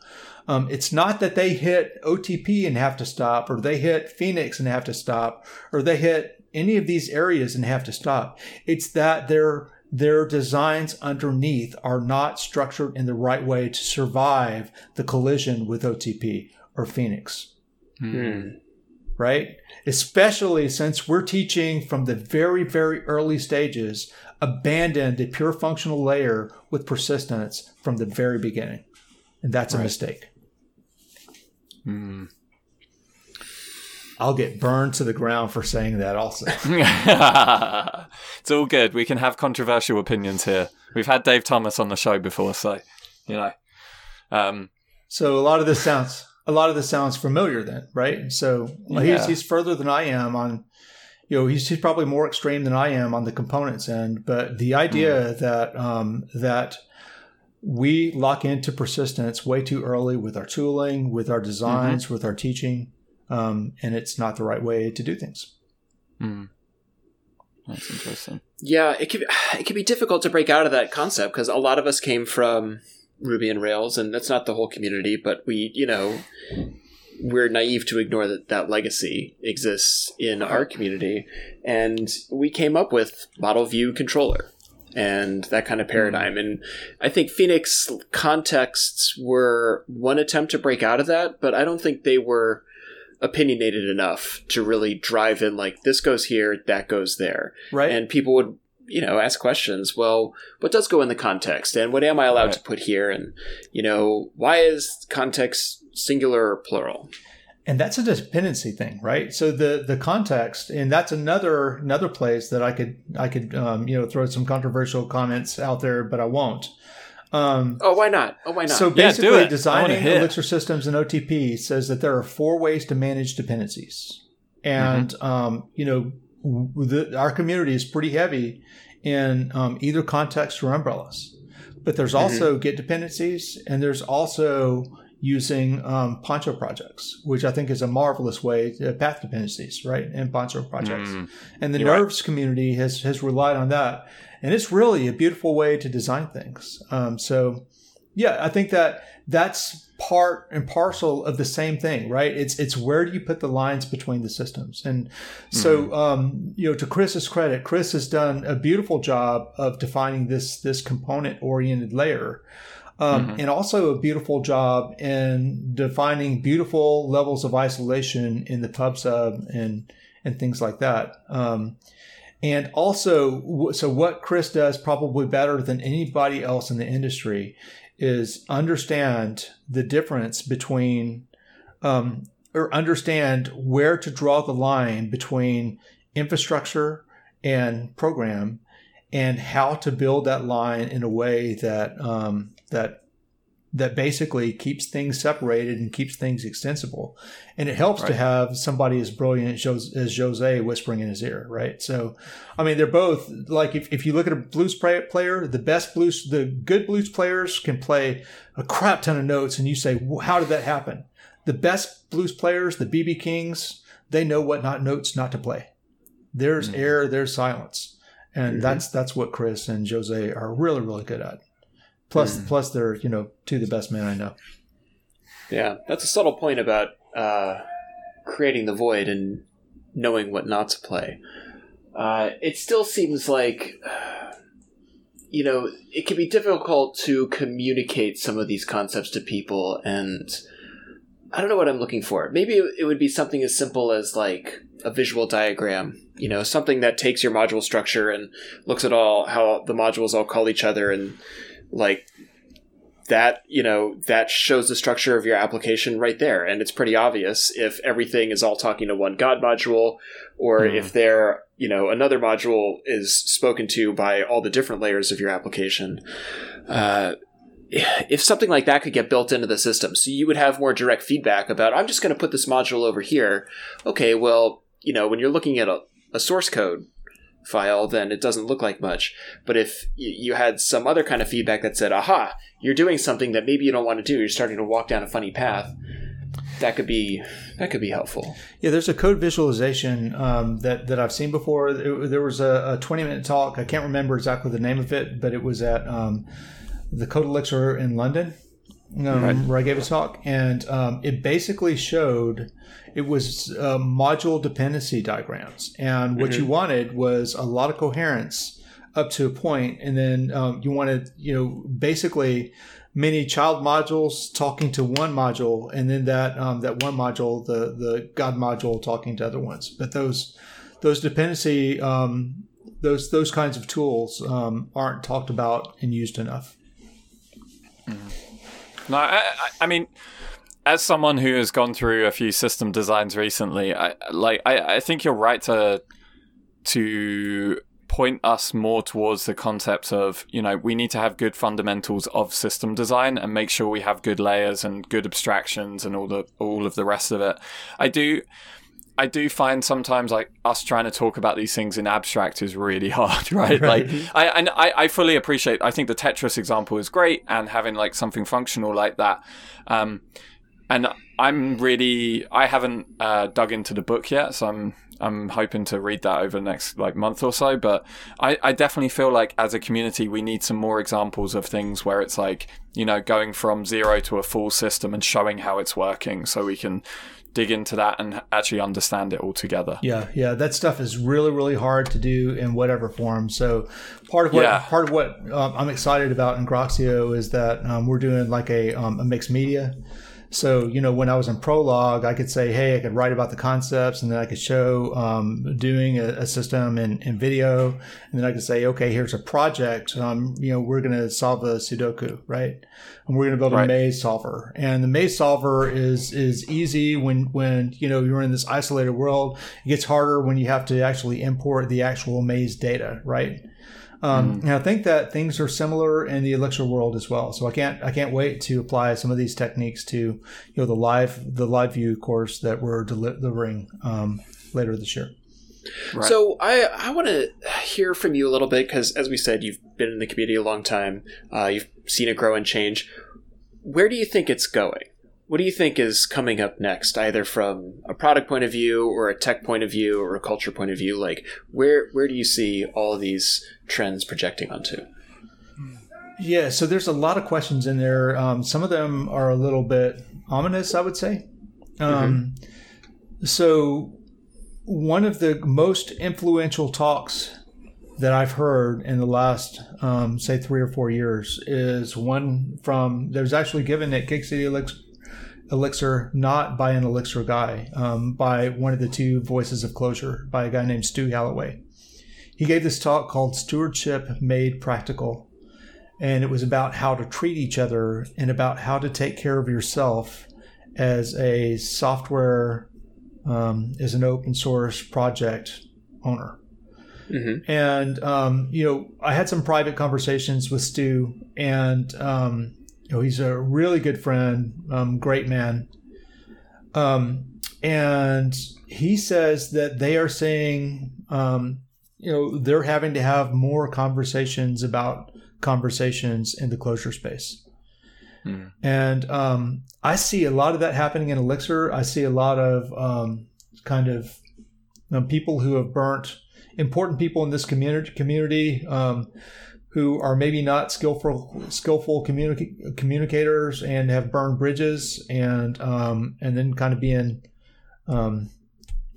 Speaker 3: um, it's not that they hit OTP and have to stop, or they hit Phoenix and have to stop, or they hit any of these areas and have to stop. It's that their their designs underneath are not structured in the right way to survive the collision with OTP or Phoenix
Speaker 1: Hmm.
Speaker 3: Right? Especially since we're teaching from the very, very early stages, abandon the pure functional layer with persistence from the very beginning. And that's a mistake.
Speaker 2: Hmm.
Speaker 3: I'll get burned to the ground for saying that also.
Speaker 2: it's all good. We can have controversial opinions here. We've had Dave Thomas on the show before, so you know. Um,
Speaker 3: so a lot of this sounds a lot of this sounds familiar then, right? So well, he's
Speaker 2: Yeah.
Speaker 3: he's further than I am on you know, he's, he's probably more extreme than I am on the components end, but the idea that um, that we lock into persistence way too early with our tooling, with our designs, with our teaching, um, and it's not the right way to do things.
Speaker 2: hmm. That's interesting.
Speaker 1: Yeah, it could it can be difficult to break out of that concept because a lot of us came from Ruby and Rails, and that's not the whole community, but we, you know, we're naive to ignore that that legacy exists in our uh-huh. community, and we came up with model view controller and that kind of mm-hmm. paradigm. And I think Phoenix contexts were one attempt to break out of that, but I don't think they were opinionated enough to really drive in like this goes here, that goes there
Speaker 3: Right?
Speaker 1: and people would you know ask questions well what does go in the context and what am i allowed
Speaker 2: Right.
Speaker 1: to put here and you know why is context singular or plural
Speaker 3: and that's a dependency thing right so the the context and that's another another place that i could i could um, you know throw some controversial comments out there but i won't Um,
Speaker 1: oh, why not? Oh, why not?
Speaker 3: So
Speaker 2: Yeah, do
Speaker 3: basically,
Speaker 2: it.
Speaker 3: Designing
Speaker 2: wanna.
Speaker 3: Elixir systems and OTP says that there are four ways to manage dependencies, and
Speaker 2: Mm-hmm.
Speaker 3: um, you know, w- the, our community is pretty heavy in um, either context or umbrellas. But there's
Speaker 2: Mm-hmm.
Speaker 3: also Git dependencies, and there's also using um, Poncho projects, which I think is a marvelous way to path dependencies, right? And Poncho projects.
Speaker 2: Mm.
Speaker 3: And the
Speaker 2: You're right.
Speaker 3: Nerves community has has relied on that, and it's really a beautiful way to design things. Um, so, yeah, I think that that's part and parcel of the same thing, right? It's it's where do you put the lines between the systems, and so um, you know, to Chris's credit, Chris has done a beautiful job of defining this this component oriented layer. Um, And also a beautiful job in defining beautiful levels of isolation in the pub sub and and things like that. Um, and also, so what Chris does probably better than anybody else in the industry is understand the difference between, um, or understand where to draw the line between infrastructure and program, and how to build that line in a way that um, that that basically keeps things separated and keeps things extensible. And it helps to have somebody as brilliant as Jose whispering in his ear, right? So, I mean, they're both like if, if you look at a blues play- player, the best blues, the good blues players can play a crap ton of notes, and you say, "Well, how did that happen? The best blues players, the BB Kings, they know what not notes not to play. There's air, there's silence, and
Speaker 1: Mhm.
Speaker 3: that's that's what Chris and Jose are really really good at. Plus, plus they're you know two of the best men I know.
Speaker 1: Yeah, that's a subtle point about uh, creating the void and knowing what not to play. Uh, it still seems like, you know, it can be difficult to communicate some of these concepts to people, and I don't know what I'm looking for. Maybe it would be something as simple as like a visual diagram, you know, something that takes your module structure and looks at all how the modules all call each other and like that you know that shows the structure of your application right there. And it's pretty obvious if everything is all talking to one god module or
Speaker 2: Mhm.
Speaker 1: if there you know another module is spoken to by all the different layers of your application. Uh, if something like that could get built into the system so you would have more direct feedback about i'm just going to put this module over here. Okay well you know when you're looking at a, a source code file, then it doesn't look like much. But if you had some other kind of feedback that said, aha, you're doing something that maybe you don't want to do, you're starting to walk down a funny path, that could be that could be helpful.
Speaker 3: Yeah, there's a code visualization um, that that I've seen before. There was a, a 20 minute talk. I can't remember exactly the name of it, but it was at um, the Code Elixir in London, um,
Speaker 2: Right.
Speaker 3: where I gave a talk, and um, it basically showed it was uh, module dependency diagrams, and what you wanted was a lot of coherence up to a point, and then um, you wanted you know basically many child modules talking to one module, and then that um, that one module, the the God module, talking to other ones. But those those dependency um, those those kinds of tools um, aren't talked about and used enough.
Speaker 2: No, I, I, mean, as someone who has gone through a few system designs recently, I like I, I think you're right to to point us more towards the concept of you know we need to have good fundamentals of system design and make sure we have good layers and good abstractions and all the all of the rest of it. I do. I do find sometimes like us trying to talk about these things in abstract is really hard, right?
Speaker 3: Right.
Speaker 2: Like I, and I I fully appreciate. I think the Tetris example is great, and having like something functional like that. Um, and I'm really I haven't uh, dug into the book yet, so I'm I'm hoping to read that over the next like month or so. But I, I definitely feel like as a community we need some more examples of things where it's like you know going from zero to a full system and showing how it's working, so we can dig into that and actually understand it all together.
Speaker 3: Yeah, yeah, that stuff is really, really hard to do in whatever form. So, part of what
Speaker 2: Yeah.
Speaker 3: part of what um, I'm excited about in Groxio is that um, we're doing like a, um, a mixed media. So, you know, when I was in Prologue, I could say, hey, I could write about the concepts, and then I could show um, doing a, a system in, in video, and then I could say, okay, here's a project. Um, you know, we're going to solve a Sudoku, right? And we're going to build a
Speaker 2: Right.
Speaker 3: maze solver. And the maze solver is is easy when when you know you're in this isolated world. It gets harder when you have to actually import the actual maze data, right? Um, And I think that things are similar in the Elixir world as well. So I can't I can't wait to apply some of these techniques to you know the live the live view course that we're delivering um, later this year.
Speaker 1: Right. So I I want to hear from you a little bit because as we said, you've been in the community a long time. Uh, you've seen it grow and change. Where do you think it's going? What do you think is coming up next, either from a product point of view or a tech point of view or a culture point of view? Like where where do you see all these trends projecting onto?
Speaker 3: Yeah, so there's a lot of questions in there. Um, some of them are a little bit ominous, I would say. Um, mm-hmm. So one of the most influential talks that I've heard in the last, um, say, three or four years is one from, There was actually given at Gig City Elixir, Elixir not by an Elixir guy, um, by one of the two voices of Clojure, by a guy named Stu Halloway. He gave this talk called Stewardship Made Practical. And it was about how to treat each other and about how to take care of yourself as a software, um, as an open source project owner. Mm-hmm. And um, you know, I had some private conversations with Stu, and um, you know, he's a really good friend, um, great man. Um, and he says that they are saying, um, you know, they're having to have more conversations about conversations in the Clojure space. Mm. And um, I see a lot of that happening in Elixir. I see a lot of um, kind of um, people who have burnt important people in this community community um, who are maybe not skillful skillful communi- communicators and have burned bridges and um, and then kind of being um,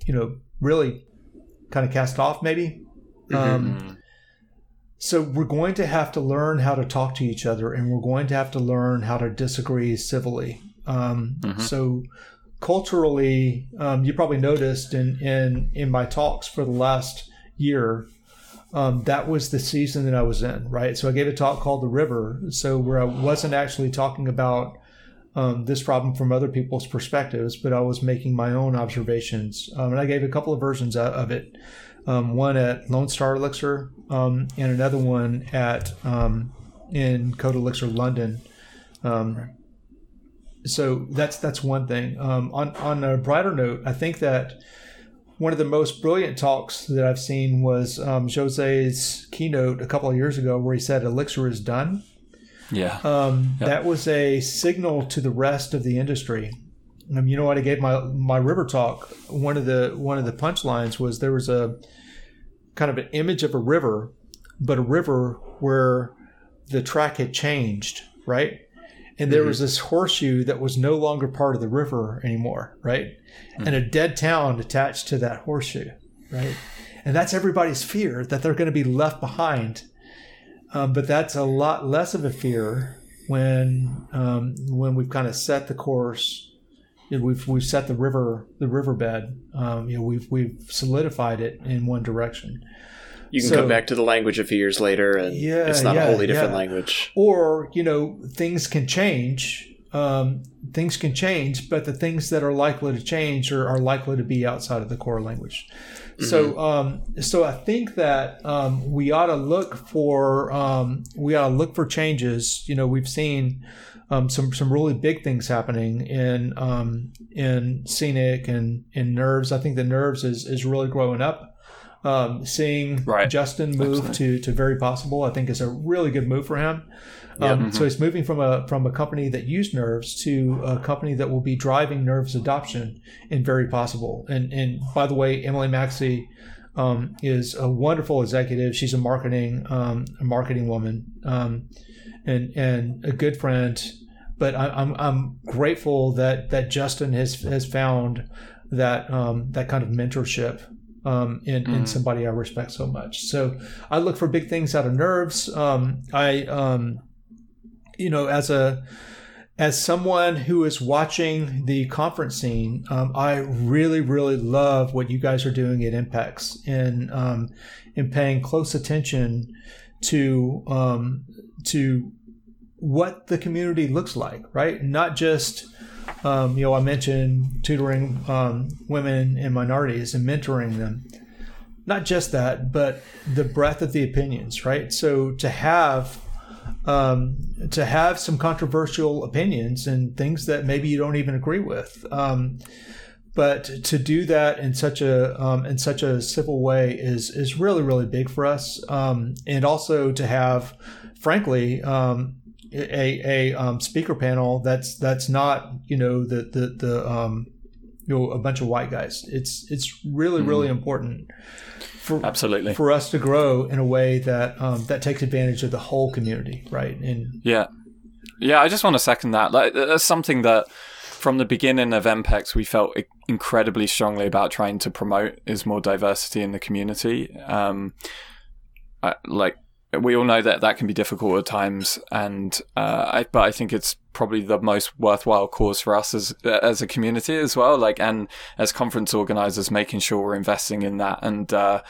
Speaker 3: you know really kind of cast off maybe mm-hmm. Um, so we're going to have to learn how to talk to each other and we're going to have to learn how to disagree civilly um, mm-hmm. so culturally um, you probably noticed in, in in my talks for the last year um, that was the season that I was in, right? So I gave a talk called The River. So where I wasn't actually talking about um, this problem from other people's perspectives, but I was making my own observations. Um, and I gave a couple of versions of it. Um, one at Lone Star Elixir, um, and another one at um, in Code Elixir London. so that's that's one thing. on on a brighter note, I think that one of the most brilliant talks that I've seen was um, Jose's keynote a couple of years ago, where he said Elixir is done.
Speaker 2: Yeah,
Speaker 3: um, yep. that was a signal to the rest of the industry. Um, you know what? I gave my my river talk. One of the one of the punchlines was there was a kind of an image of a river, but a river where the track had changed, right? And there mm-hmm. was this horseshoe that was no longer part of the river anymore, right? Mm-hmm. And a dead town attached to that horseshoe, right? And that's everybody's fear that they're going to be left behind. Um, but that's a lot less of a fear when um, when we've kind of set the course. You know, we've we've set the river the riverbed. Um, you know, we've we've solidified it in one direction
Speaker 1: you can so, come back to the language a few years later and yeah, it's not yeah, a wholly different yeah. language
Speaker 3: or you know things can change um, things can change but the things that are likely to change are, are likely to be outside of the core language mm-hmm. so um, so i think that um, we ought to look for um, we ought to look for changes you know we've seen um, some some really big things happening in um, in scenic and in nerves. I think the nerves is is really growing up. Um, seeing right. Justin move to to very possible, I think, is a really good move for him. Um, mm-hmm. So he's moving from a from a company that used Nerves to a company that will be driving Nerves adoption in very possible. And and by the way, Emily Maxey um, is a wonderful executive. She's a marketing um, a marketing woman um, and and a good friend. But I, I'm I'm grateful that that Justin has has found that um, that kind of mentorship um, in, mm. in somebody I respect so much. So I look for big things out of nerves. Um, I, um, you know, as a as someone who is watching the conference scene, um, I really, really love what you guys are doing at EMPEX and um, in paying close attention to um, to what the community looks like, right? Not just um, you know, I mentioned tutoring um, women and minorities and mentoring them. not just that, but the breadth of the opinions, right? So to have um, to have some controversial opinions and things that maybe you don't even agree with. Um, but to do that in such a um, in such a civil way is is really really big for us, um, and also to have, frankly, um, a a um, speaker panel that's that's not you know the the the um, you know a bunch of white guys. It's it's really really mm. important
Speaker 2: for absolutely
Speaker 3: for us to grow in a way that um, that takes advantage of the whole community, right? And
Speaker 2: yeah, yeah, I just want to second that. Like that's something that from the beginning of EMPEX, we felt incredibly strongly about trying to promote is more diversity in the community. Um, I, like we all know that that can be difficult at times, and uh, I, but I think it's probably the most worthwhile cause for us as as a community as well. Like, and as conference organizers, making sure we're investing in that and. Uh,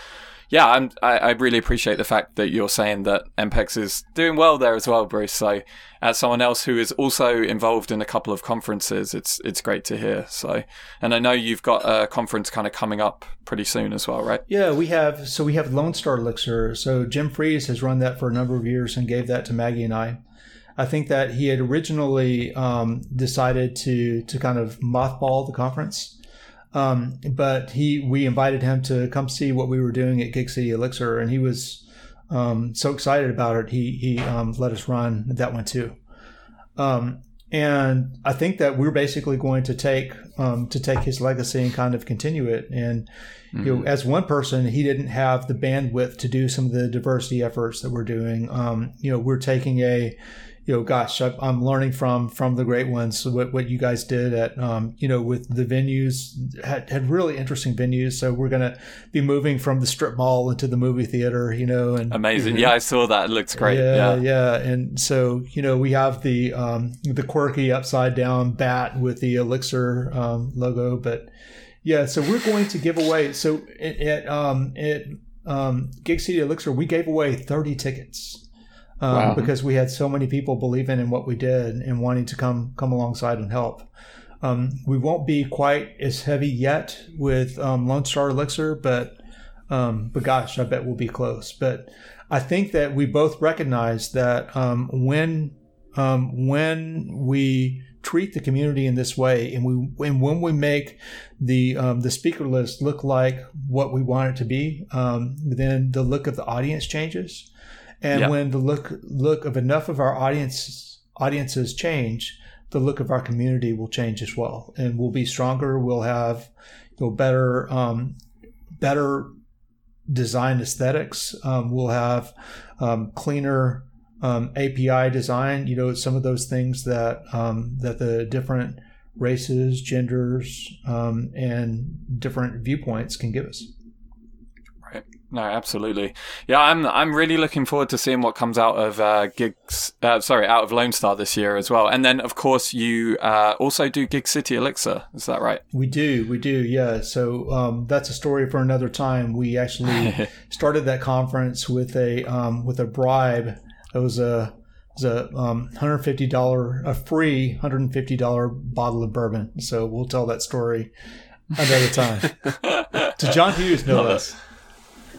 Speaker 2: yeah, I'm, I, I really appreciate the fact that you're saying that EMPEX is doing well there as well, Bruce. So, as someone else who is also involved in a couple of conferences, it's it's great to hear. So, and I know you've got a conference kind of coming up pretty soon as well, right?
Speaker 3: Yeah, we have. So we have Lone Star Elixir. So Jim Freeze has run that for a number of years and gave that to Maggie and I. I think that he had originally um, decided to to kind of mothball the conference um, but he, we invited him to come see what we were doing at Gig City Elixir, and he was um, so excited about it. He he um, let us run that one too. Um, and I think that we're basically going to take um, to take his legacy and kind of continue it. And mm-hmm. you know, mm-hmm. as one person, he didn't have the bandwidth to do some of the diversity efforts that we're doing. Um, you know, we're taking a you know, gosh, I'm learning from from the great ones. What what you guys did at, um, you know, with the venues had, had really interesting venues. So we're gonna be moving from the strip mall into the movie theater. You know, and
Speaker 2: amazing. Yeah, I saw that. It looks great.
Speaker 3: Yeah, yeah, yeah. And so you know, we have the um, the quirky upside down bat with the Elixir um, logo, but yeah. So we're going to give away. So at um, at um, Gig City Elixir, we gave away 30 tickets um, wow. because we had so many people believing in what we did and wanting to come come alongside and help. Um, we won't be quite as heavy yet with um, Lone Star Elixir, but um, but gosh, I bet we'll be close. But I think that we both recognize that um, when um, when we treat the community in this way, and we and when we make the um, the speaker list look like what we want it to be, um, then the look of the audience changes. And yeah. when the look look of enough of our audience audiences change, the look of our community will change as well, and we'll be stronger. We'll have you know, better um, better design aesthetics. Um, we'll have um, cleaner um, API design. You know, some of those things that um, that the different races, genders, um, and different viewpoints can give us.
Speaker 2: No, absolutely. Yeah, I'm I'm really looking forward to seeing what comes out of uh, gigs. Uh, sorry, out of Lone Star this year as well. And then, of course, you uh, also do Gig City Elixir. Is that right?
Speaker 3: We do, we do. Yeah. So um, that's a story for another time. We actually started that conference with a um, with a bribe. It was a it was a um, hundred fifty dollar a free hundred and fifty dollar bottle of bourbon. So we'll tell that story another time. to John Hughes, no less.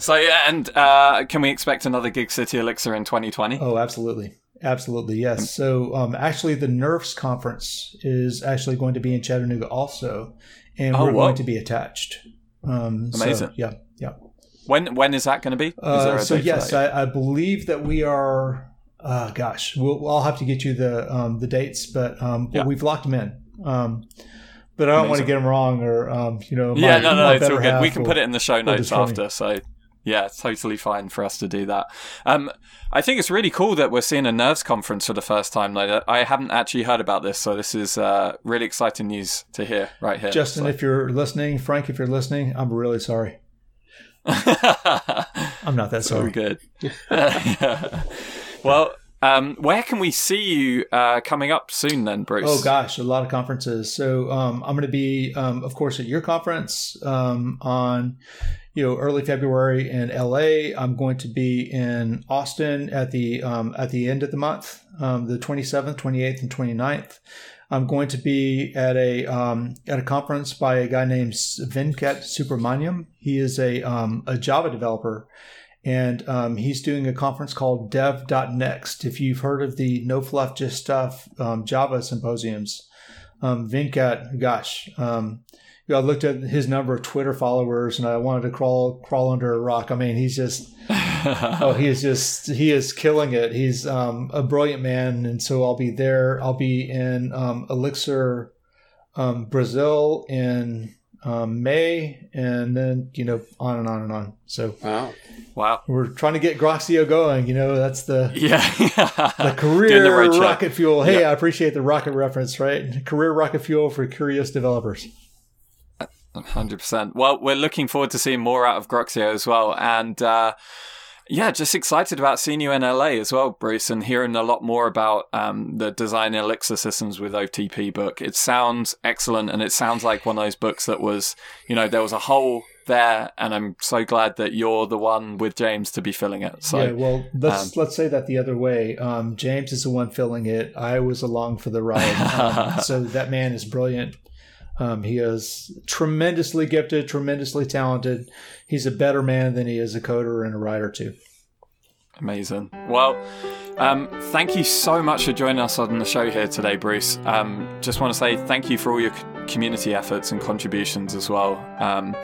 Speaker 2: So, and uh, can we expect another Gig City Elixir in 2020?
Speaker 3: Oh, absolutely. Absolutely, yes. So, um, actually, the Nerves conference is actually going to be in Chattanooga also, and oh, we're whoa. going to be attached. Um,
Speaker 2: Amazing.
Speaker 3: So, yeah, yeah.
Speaker 2: When when is that going to be?
Speaker 3: Uh, so yes, I, I, believe that we are. Uh, gosh, we'll, I'll have to get you the um, the dates, but um, yeah. we've locked them in. Um, but I don't Amazing. want to get them wrong, or um, you know.
Speaker 2: My, yeah, no, no, it's all good. We can put it in the show notes after. So yeah, it's totally fine for us to do that. Um, I think it's really cool that we're seeing a nerves conference for the first time. Like, I haven't actually heard about this, so this is uh, really exciting news to hear right here.
Speaker 3: Justin,
Speaker 2: so.
Speaker 3: if you're listening, Frank, if you're listening, I'm really sorry. I'm not that sorry.
Speaker 2: good. well, um, where can we see you uh, coming up soon then, Bruce?
Speaker 3: Oh gosh, a lot of conferences. So um, I'm going to be, um, of course, at your conference um, on you know early February in LA. I'm going to be in Austin at the um, at the end of the month, um, the 27th, 28th, and 29th. I'm going to be at a um, at a conference by a guy named Venkat Subramaniam. He is a um, a Java developer, and um, he's doing a conference called Dev.next. If you've heard of the No Fluff Just Stuff um, Java symposiums, um, Venkat, gosh, um, I looked at his number of Twitter followers, and I wanted to crawl crawl under a rock. I mean, he's just oh, he is just he is killing it. He's um, a brilliant man, and so I'll be there. I'll be in um, Elixir, um, Brazil in um, May, and then you know on and on and on. So
Speaker 1: wow,
Speaker 2: wow,
Speaker 3: we're trying to get Groxio going. You know, that's the
Speaker 2: yeah
Speaker 3: the career the right rocket check. fuel. Hey, I appreciate the rocket reference, right? Career rocket fuel for curious developers.
Speaker 2: 100%. Well, we're looking forward to seeing more out of Groxio as well. And uh, yeah, just excited about seeing you in LA as well, Bruce, and hearing a lot more about um, the design Elixir systems with OTP book. It sounds excellent, and it sounds like one of those books that was, you know, there was a hole there, and I'm so glad that you're the one with James to be filling it. So,
Speaker 3: yeah, well, let's um, let's say that the other way. Um, James is the one filling it. I was along for the ride. Um, so that man is brilliant. Um, he is tremendously gifted, tremendously talented. He's a better man than he is a coder and a writer too.
Speaker 2: Amazing. Well, um, thank you so much for joining us on the show here today, Bruce. Um, just want to say thank you for all your community efforts and contributions as well. Um,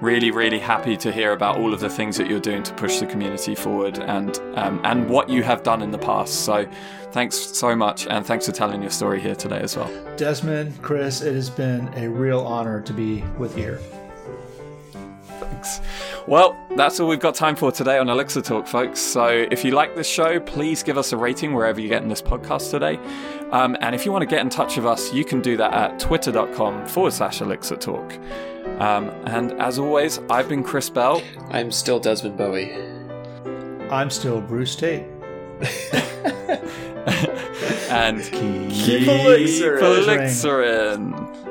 Speaker 2: really, really happy to hear about all of the things that you're doing to push the community forward and um, and what you have done in the past. So, thanks so much, and thanks for telling your story here today as well.
Speaker 3: Desmond, Chris, it has been a real honor to be with you here.
Speaker 2: Thanks. Well, that's all we've got time for today on Elixir Talk, folks. So if you like this show, please give us a rating wherever you're getting this podcast today. Um, and if you want to get in touch with us, you can do that at twitter.com forward slash Elixir Talk. Um, and as always, I've been Chris Bell.
Speaker 1: I'm still Desmond Bouie.
Speaker 3: I'm still Bruce Tate.
Speaker 2: and
Speaker 1: keep, keep elixirin.
Speaker 2: elixirin.